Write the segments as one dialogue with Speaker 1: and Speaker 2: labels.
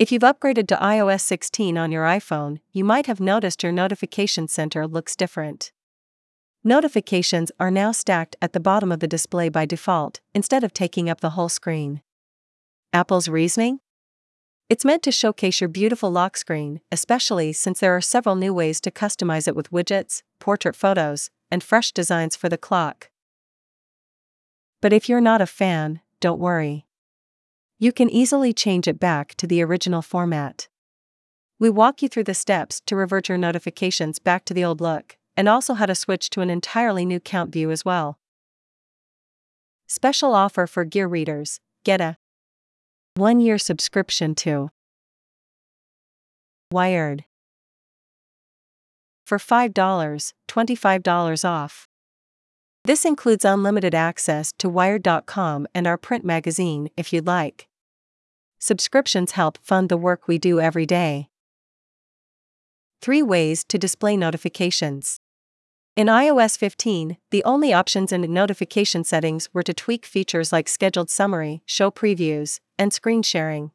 Speaker 1: If you've upgraded to iOS 16 on your iPhone, you might have noticed your notification center looks different. Notifications are now stacked at the bottom of the display by default, instead of taking up the whole screen. Apple's reasoning? It's meant to showcase your beautiful lock screen, especially since there are several new ways to customize it with widgets, portrait photos, and fresh designs for the clock. But if you're not a fan, don't worry. You can easily change it back to the original format. We walk you through the steps to revert your notifications back to the old look, and also how to switch to an entirely new count view as well. Special offer for gear readers get a one year subscription to Wired. For $5, $25 off. This includes unlimited access to Wired.com and our print magazine if you'd like. Subscriptions help fund the work we do every day. 3 Ways to display notifications. In iOS 15, the only options in notification settings were to tweak features like scheduled summary, show previews, and screen sharing.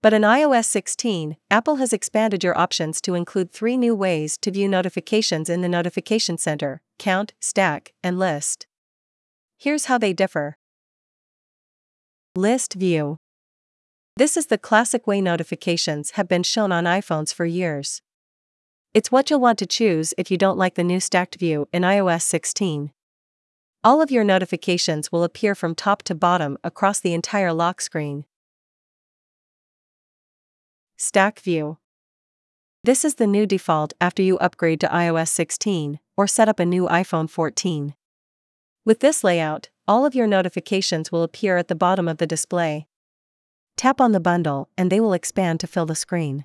Speaker 1: But in iOS 16, Apple has expanded your options to include three new ways to view notifications in the Notification Center count, stack, and list. Here's how they differ List View This is the classic way notifications have been shown on iPhones for years. It's what you'll want to choose if you don't like the new stacked view in iOS 16. All of your notifications will appear from top to bottom across the entire lock screen. Stack View This is the new default after you upgrade to iOS 16 or set up a new iPhone 14. With this layout, all of your notifications will appear at the bottom of the display. Tap on the bundle and they will expand to fill the screen.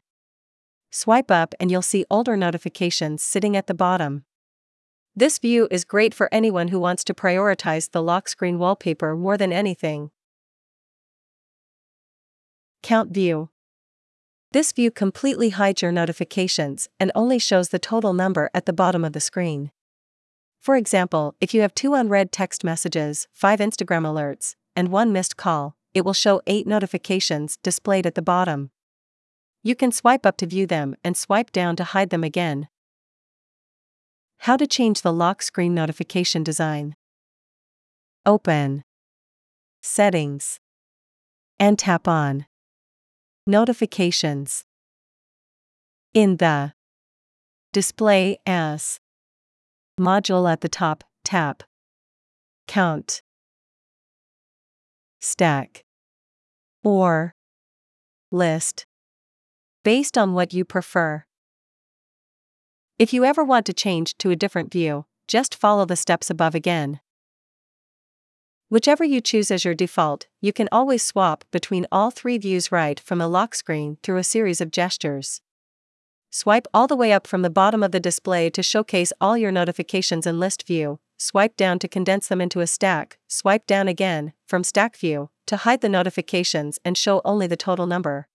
Speaker 1: Swipe up and you'll see older notifications sitting at the bottom. This view is great for anyone who wants to prioritize the lock screen wallpaper more than anything. Count View This view completely hides your notifications and only shows the total number at the bottom of the screen. For example, if you have two unread text messages, five Instagram alerts, and one missed call, it will show eight notifications displayed at the bottom. You can swipe up to view them and swipe down to hide them again. How to change the lock screen notification design. Open Settings and tap on Notifications. In the Display as module at the top, tap Count Stack or List based on what you prefer. If you ever want to change to a different view, just follow the steps above again. Whichever you choose as your default, you can always swap between all three views right from the lock screen through a series of gestures. Swipe all the way up from the bottom of the display to showcase all your notifications in list view, swipe down to condense them into a stack, swipe down again, from stack view, to hide the notifications and show only the total number.